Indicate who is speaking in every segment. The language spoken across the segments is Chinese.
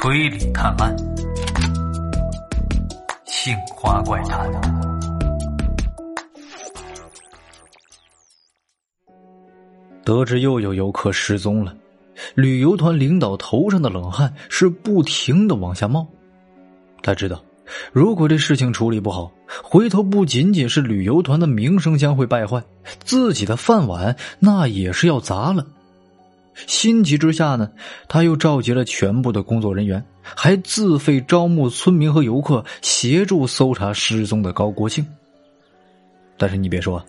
Speaker 1: 推理探案，杏花怪谈。得知又有游客失踪了，旅游团领导头上的冷汗是不停的往下冒。他知道，如果这事情处理不好，回头不仅仅是旅游团的名声将会败坏，自己的饭碗那也是要砸了。心急之下呢，他又召集了全部的工作人员，还自费招募村民和游客协助搜查失踪的高国庆。但是你别说，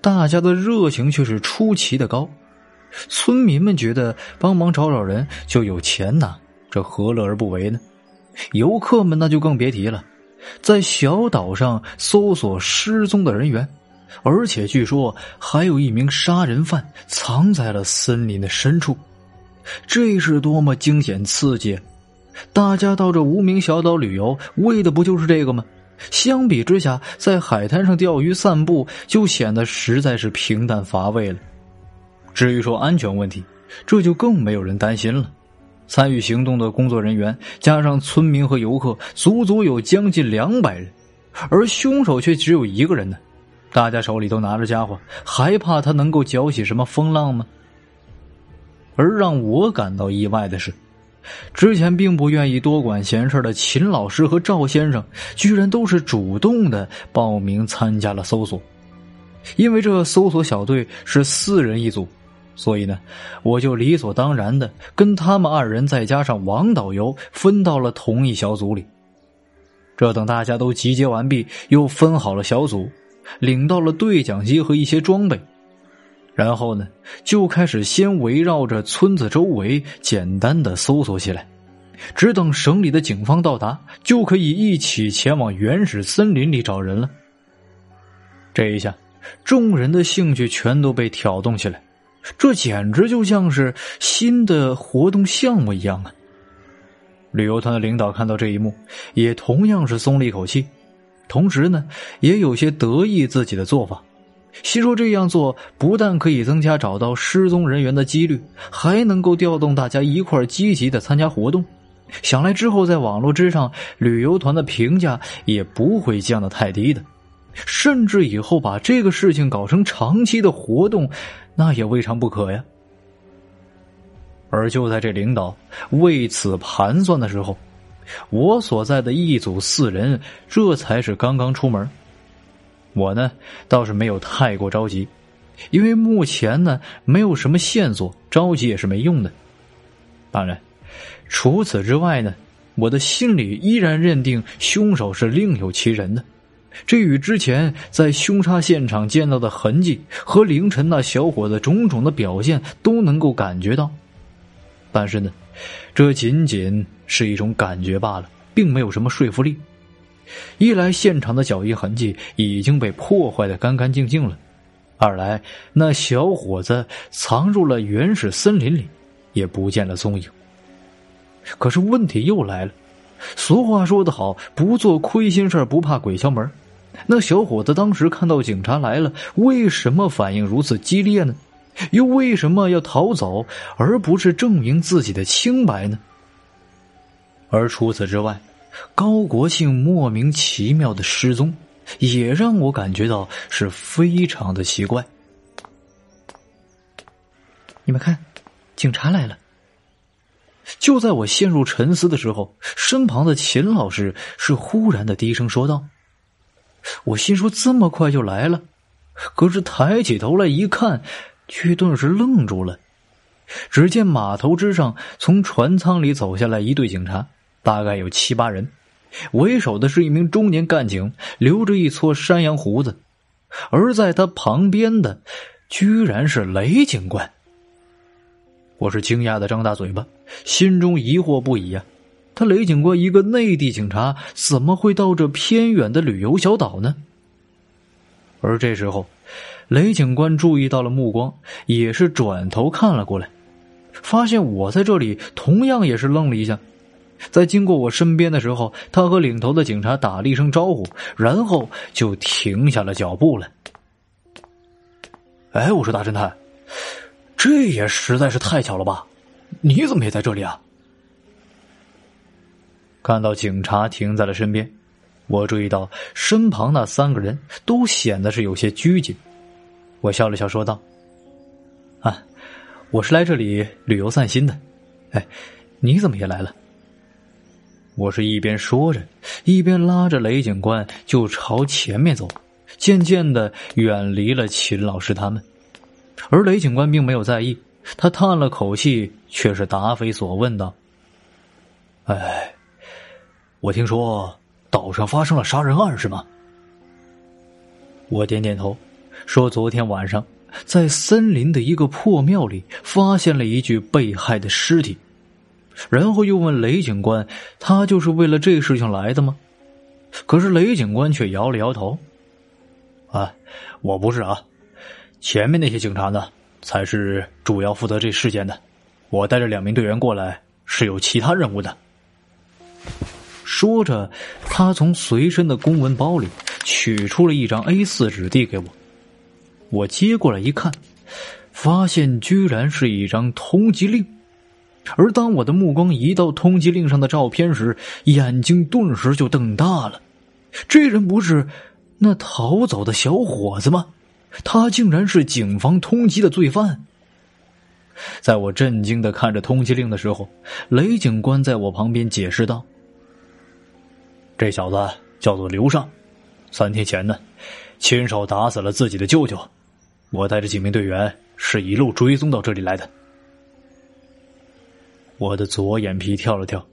Speaker 1: 大家的热情却是出奇的高。村民们觉得帮忙找找人就有钱拿，这何乐而不为呢？游客们那就更别提了，在小岛上搜索失踪的人员。而且据说还有一名杀人犯藏在了森林的深处，这是多么惊险刺激！大家到这无名小岛旅游，为的不就是这个吗？相比之下，在海滩上钓鱼散步就显得实在是平淡乏味了。至于说安全问题，这就更没有人担心了。参与行动的工作人员加上村民和游客，足足有将近两百人，而凶手却只有一个人呢。大家手里都拿着家伙，还怕他能够搅起什么风浪吗？而让我感到意外的是，之前并不愿意多管闲事的秦老师和赵先生，居然都是主动的报名参加了搜索。因为这搜索小队是四人一组，所以呢，我就理所当然的跟他们二人再加上王导游分到了同一小组里。这等大家都集结完毕，又分好了小组。领到了对讲机和一些装备，然后呢，就开始先围绕着村子周围简单的搜索起来，只等省里的警方到达，就可以一起前往原始森林里找人了。这一下，众人的兴趣全都被挑动起来，这简直就像是新的活动项目一样啊！旅游团的领导看到这一幕，也同样是松了一口气。同时呢，也有些得意自己的做法，心说这样做不但可以增加找到失踪人员的几率，还能够调动大家一块积极的参加活动。想来之后在网络之上，旅游团的评价也不会降得太低的，甚至以后把这个事情搞成长期的活动，那也未尝不可呀。而就在这领导为此盘算的时候。我所在的一组四人，这才是刚刚出门。我呢，倒是没有太过着急，因为目前呢，没有什么线索，着急也是没用的。当然，除此之外呢，我的心里依然认定凶手是另有其人的。这与之前在凶杀现场见到的痕迹和凌晨那小伙子种种的表现都能够感觉到。但是呢，这仅仅。是一种感觉罢了，并没有什么说服力。一来，现场的脚印痕迹已经被破坏的干干净净了；二来，那小伙子藏入了原始森林里，也不见了踪影。可是问题又来了，俗话说得好，不做亏心事不怕鬼敲门。那小伙子当时看到警察来了，为什么反应如此激烈呢？又为什么要逃走，而不是证明自己的清白呢？而除此之外，高国庆莫名其妙的失踪，也让我感觉到是非常的奇怪。你们看，警察来了。就在我陷入沉思的时候，身旁的秦老师是忽然的低声说道：“我心说这么快就来了，可是抬起头来一看，却顿时愣住了。只见码头之上，从船舱里走下来一队警察。”大概有七八人，为首的是一名中年干警，留着一撮山羊胡子，而在他旁边的，居然是雷警官。我是惊讶的张大嘴巴，心中疑惑不已啊！他雷警官一个内地警察，怎么会到这偏远的旅游小岛呢？而这时候，雷警官注意到了目光，也是转头看了过来，发现我在这里，同样也是愣了一下。在经过我身边的时候，他和领头的警察打了一声招呼，然后就停下了脚步了。哎，我说大侦探，这也实在是太巧了吧？你怎么也在这里啊？看到警察停在了身边，我注意到身旁那三个人都显得是有些拘谨。我笑了笑说道：“啊，我是来这里旅游散心的。哎，你怎么也来了？”我是一边说着，一边拉着雷警官就朝前面走，渐渐的远离了秦老师他们。而雷警官并没有在意，他叹了口气，却是答非所问道：“哎，我听说岛上发生了杀人案，是吗？”我点点头，说：“昨天晚上在森林的一个破庙里，发现了一具被害的尸体。”然后又问雷警官：“他就是为了这事情来的吗？”可是雷警官却摇了摇头：“啊，我不是啊，前面那些警察呢，才是主要负责这事件的。我带着两名队员过来是有其他任务的。”说着，他从随身的公文包里取出了一张 A 四纸递给我。我接过来一看，发现居然是一张通缉令。而当我的目光移到通缉令上的照片时，眼睛顿时就瞪大了。这人不是那逃走的小伙子吗？他竟然是警方通缉的罪犯。在我震惊的看着通缉令的时候，雷警官在我旁边解释道：“这小子叫做刘尚，三天前呢，亲手打死了自己的舅舅。我带着几名队员是一路追踪到这里来的。”我的左眼皮跳了跳，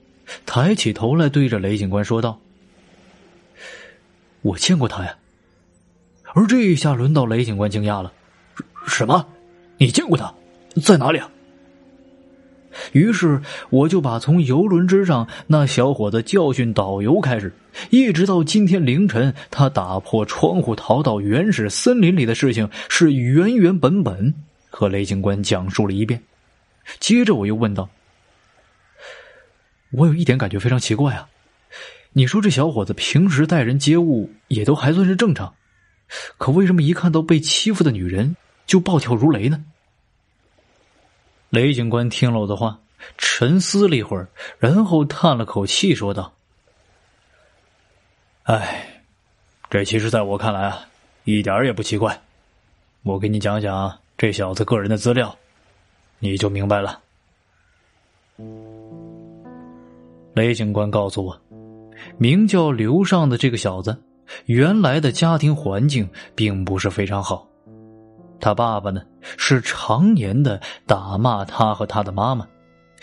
Speaker 1: 抬起头来对着雷警官说道：“我见过他呀。”而这一下轮到雷警官惊讶了：“什么？你见过他？在哪里啊？”于是我就把从游轮之上那小伙子教训导游开始，一直到今天凌晨他打破窗户逃到原始森林里的事情，是原原本本和雷警官讲述了一遍。接着我又问道。我有一点感觉非常奇怪啊！你说这小伙子平时待人接物也都还算是正常，可为什么一看到被欺负的女人就暴跳如雷呢？雷警官听了我的话，沉思了一会儿，然后叹了口气说道：“哎，这其实在我看来啊，一点也不奇怪。我给你讲讲这小子个人的资料，你就明白了。”雷警官告诉我，名叫刘尚的这个小子，原来的家庭环境并不是非常好。他爸爸呢是常年的打骂他和他的妈妈。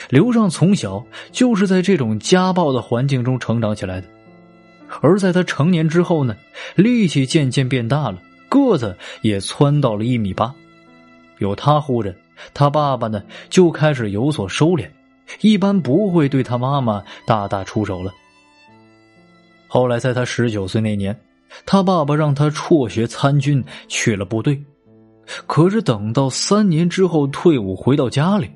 Speaker 1: 刘尚从小就是在这种家暴的环境中成长起来的。而在他成年之后呢，力气渐渐变大了，个子也蹿到了一米八。有他护着，他爸爸呢就开始有所收敛。一般不会对他妈妈大打出手了。后来，在他十九岁那年，他爸爸让他辍学参军去了部队。可是等到三年之后退伍回到家里，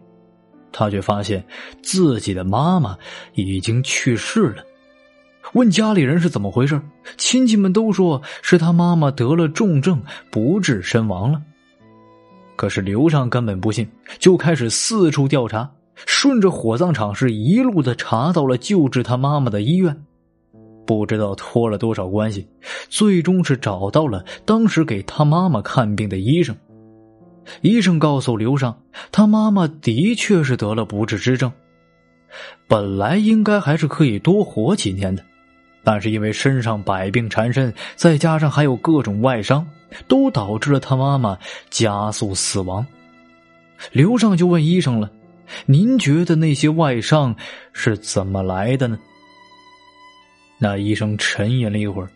Speaker 1: 他却发现自己的妈妈已经去世了。问家里人是怎么回事，亲戚们都说是他妈妈得了重症不治身亡了。可是刘尚根本不信，就开始四处调查。顺着火葬场是一路的查到了救治他妈妈的医院，不知道托了多少关系，最终是找到了当时给他妈妈看病的医生。医生告诉刘尚，他妈妈的确是得了不治之症，本来应该还是可以多活几年的，但是因为身上百病缠身，再加上还有各种外伤，都导致了他妈妈加速死亡。刘尚就问医生了。您觉得那些外伤是怎么来的呢？那医生沉吟了一会儿，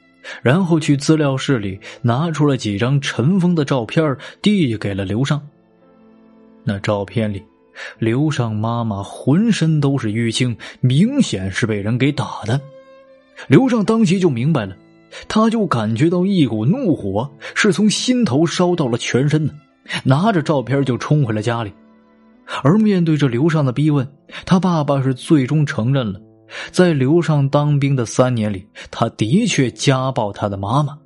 Speaker 1: 然后去资料室里拿出了几张尘封的照片，递给了刘尚。那照片里，刘尚妈妈浑身都是淤青，明显是被人给打的。刘尚当即就明白了，他就感觉到一股怒火是从心头烧到了全身呢，拿着照片就冲回了家里。而面对着刘尚的逼问，他爸爸是最终承认了，在刘尚当兵的三年里，他的确家暴他的妈妈。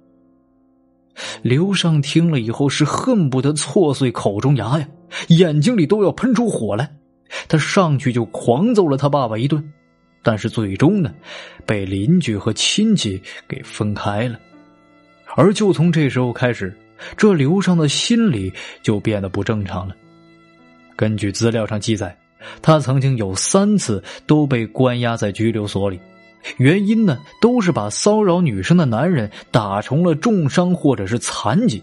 Speaker 1: 刘尚听了以后是恨不得挫碎口中牙呀，眼睛里都要喷出火来。他上去就狂揍了他爸爸一顿，但是最终呢，被邻居和亲戚给分开了。而就从这时候开始，这刘尚的心理就变得不正常了。根据资料上记载，他曾经有三次都被关押在拘留所里，原因呢都是把骚扰女生的男人打成了重伤或者是残疾。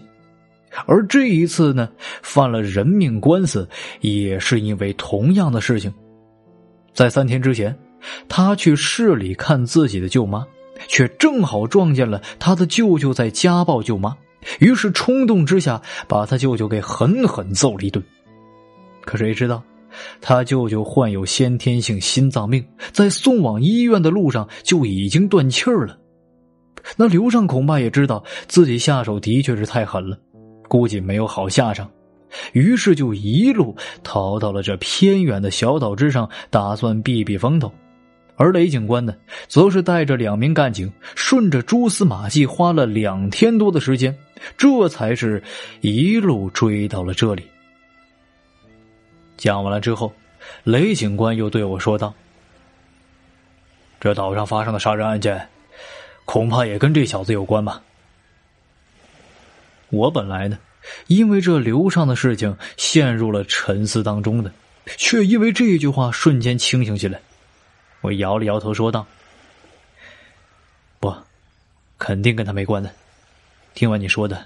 Speaker 1: 而这一次呢，犯了人命官司，也是因为同样的事情。在三天之前，他去市里看自己的舅妈，却正好撞见了他的舅舅在家暴舅妈，于是冲动之下把他舅舅给狠狠揍了一顿。可谁知道，他舅舅患有先天性心脏病，在送往医院的路上就已经断气儿了。那刘尚恐怕也知道自己下手的确是太狠了。估计没有好下场，于是就一路逃到了这偏远的小岛之上，打算避避风头。而雷警官呢，则是带着两名干警，顺着蛛丝马迹，花了两天多的时间，这才是一路追到了这里。讲完了之后，雷警官又对我说道：“这岛上发生的杀人案件，恐怕也跟这小子有关吧？”我本来呢，因为这刘畅的事情陷入了沉思当中的，却因为这句话瞬间清醒起来。我摇了摇头说道：“不，肯定跟他没关的。听完你说的，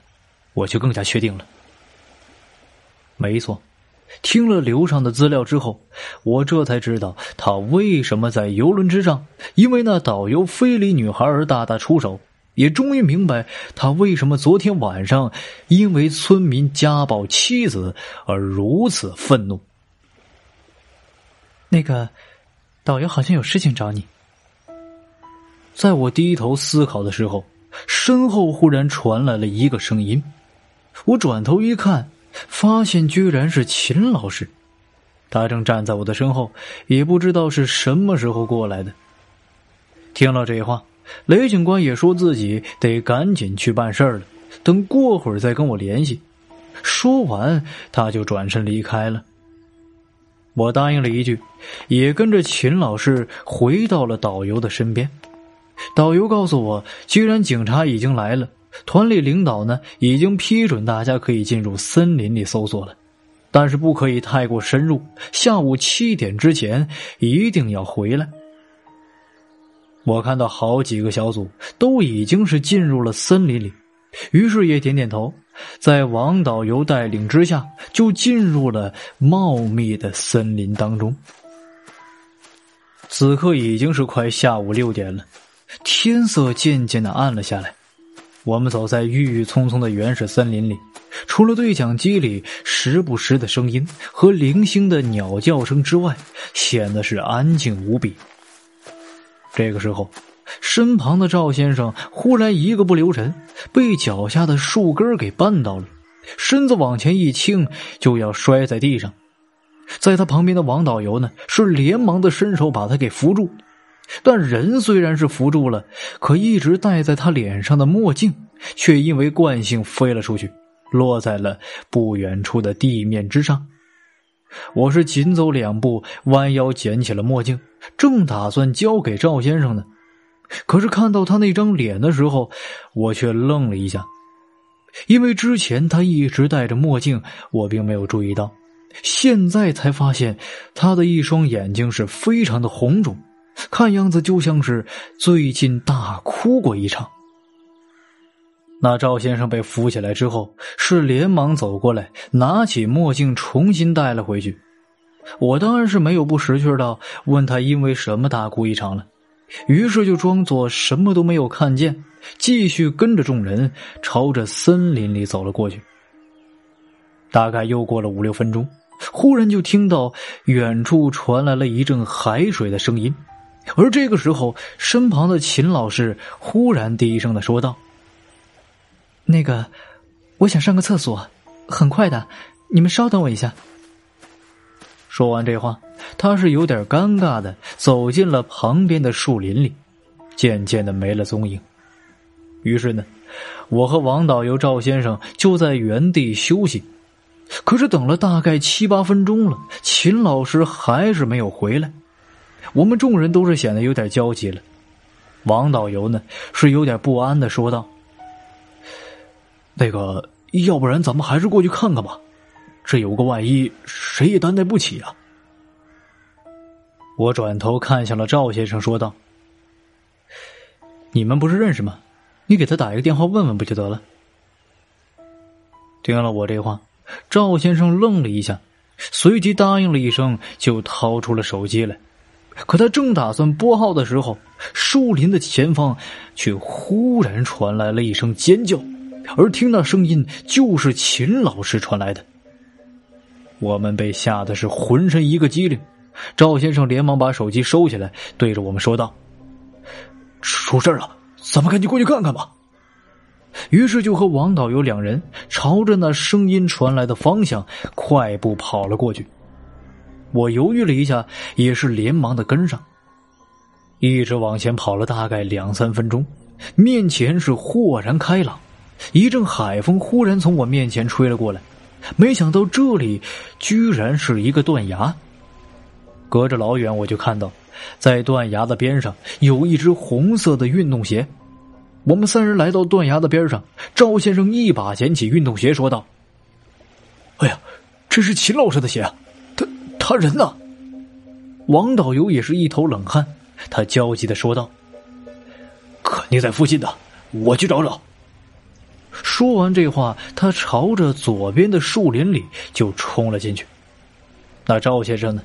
Speaker 1: 我就更加确定了。没错，听了刘畅的资料之后，我这才知道他为什么在游轮之上因为那导游非礼女孩而大打出手。”也终于明白他为什么昨天晚上因为村民家暴妻子而如此愤怒。
Speaker 2: 那个导游好像有事情找你。
Speaker 1: 在我低头思考的时候，身后忽然传来了一个声音。我转头一看，发现居然是秦老师，他正站在我的身后，也不知道是什么时候过来的。听了这话。雷警官也说自己得赶紧去办事儿了，等过会儿再跟我联系。说完，他就转身离开了。我答应了一句，也跟着秦老师回到了导游的身边。导游告诉我，既然警察已经来了，团里领导呢已经批准大家可以进入森林里搜索了，但是不可以太过深入，下午七点之前一定要回来。我看到好几个小组都已经是进入了森林里，于是也点点头，在王导游带领之下，就进入了茂密的森林当中。此刻已经是快下午六点了，天色渐渐的暗了下来。我们走在郁郁葱葱的原始森林里，除了对讲机里时不时的声音和零星的鸟叫声之外，显得是安静无比。这个时候，身旁的赵先生忽然一个不留神，被脚下的树根给绊倒了，身子往前一倾，就要摔在地上。在他旁边的王导游呢，是连忙的伸手把他给扶住，但人虽然是扶住了，可一直戴在他脸上的墨镜却因为惯性飞了出去，落在了不远处的地面之上。我是紧走两步，弯腰捡起了墨镜，正打算交给赵先生呢。可是看到他那张脸的时候，我却愣了一下，因为之前他一直戴着墨镜，我并没有注意到，现在才发现他的一双眼睛是非常的红肿，看样子就像是最近大哭过一场。那赵先生被扶起来之后，是连忙走过来，拿起墨镜重新戴了回去。我当然是没有不识趣的，问他因为什么大哭一场了。于是就装作什么都没有看见，继续跟着众人朝着森林里走了过去。大概又过了五六分钟，忽然就听到远处传来了一阵海水的声音，而这个时候，身旁的秦老师忽然低声的说道。
Speaker 2: 那个，我想上个厕所，很快的，你们稍等我一下。
Speaker 1: 说完这话，他是有点尴尬的走进了旁边的树林里，渐渐的没了踪影。于是呢，我和王导游赵先生就在原地休息。可是等了大概七八分钟了，秦老师还是没有回来。我们众人都是显得有点焦急了。王导游呢是有点不安的说道：“那个，要不然咱们还是过去看看吧，这有个万一，谁也担待不起啊。”我转头看向了赵先生，说道：“你们不是认识吗？你给他打一个电话问问不就得了？”听了我这话，赵先生愣了一下，随即答应了一声，就掏出了手机来。可他正打算拨号的时候，树林的前方却忽然传来了一声尖叫，而听那声音就是秦老师传来的。我们被吓得是浑身一个激灵，赵先生连忙把手机收起来，对着我们说道：“出事了，咱们赶紧过去看看吧。”于是就和王导游两人朝着那声音传来的方向快步跑了过去。我犹豫了一下，也是连忙的跟上。一直往前跑了大概两三分钟，面前是豁然开朗，一阵海风忽然从我面前吹了过来。没想到这里居然是一个断崖。隔着老远，我就看到，在断崖的边上有一只红色的运动鞋。我们三人来到断崖的边上，赵先生一把捡起运动鞋，说道：“哎呀，这是秦老师的鞋啊！”他人呢？王导游也是一头冷汗，他焦急的说道：“肯定在附近的，我去找找。”说完这话，他朝着左边的树林里就冲了进去。那赵先生呢，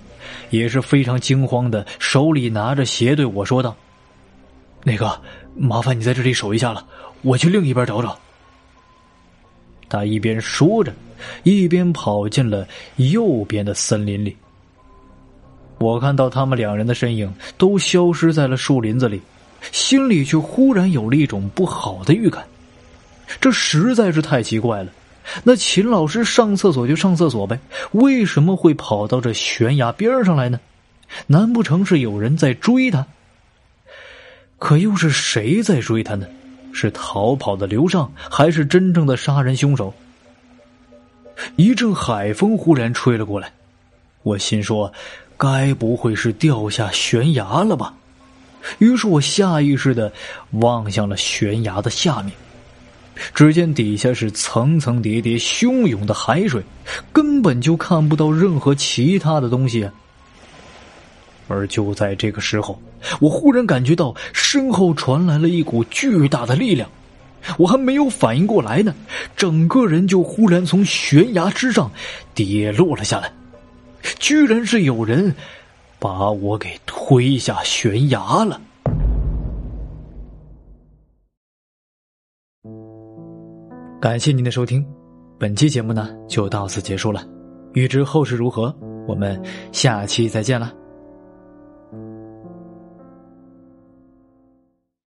Speaker 1: 也是非常惊慌的，手里拿着鞋对我说道：“那个，麻烦你在这里守一下了，我去另一边找找。”他一边说着，一边跑进了右边的森林里。我看到他们两人的身影都消失在了树林子里，心里却忽然有了一种不好的预感。这实在是太奇怪了。那秦老师上厕所就上厕所呗，为什么会跑到这悬崖边上来呢？难不成是有人在追他？可又是谁在追他呢？是逃跑的刘尚，还是真正的杀人凶手？一阵海风忽然吹了过来，我心说。该不会是掉下悬崖了吧？于是我下意识的望向了悬崖的下面，只见底下是层层叠叠、汹涌的海水，根本就看不到任何其他的东西。而就在这个时候，我忽然感觉到身后传来了一股巨大的力量，我还没有反应过来呢，整个人就忽然从悬崖之上跌落了下来。居然是有人把我给推下悬崖了！感谢您的收听，本期节目呢就到此结束了。欲知后事如何，我们下期再见了。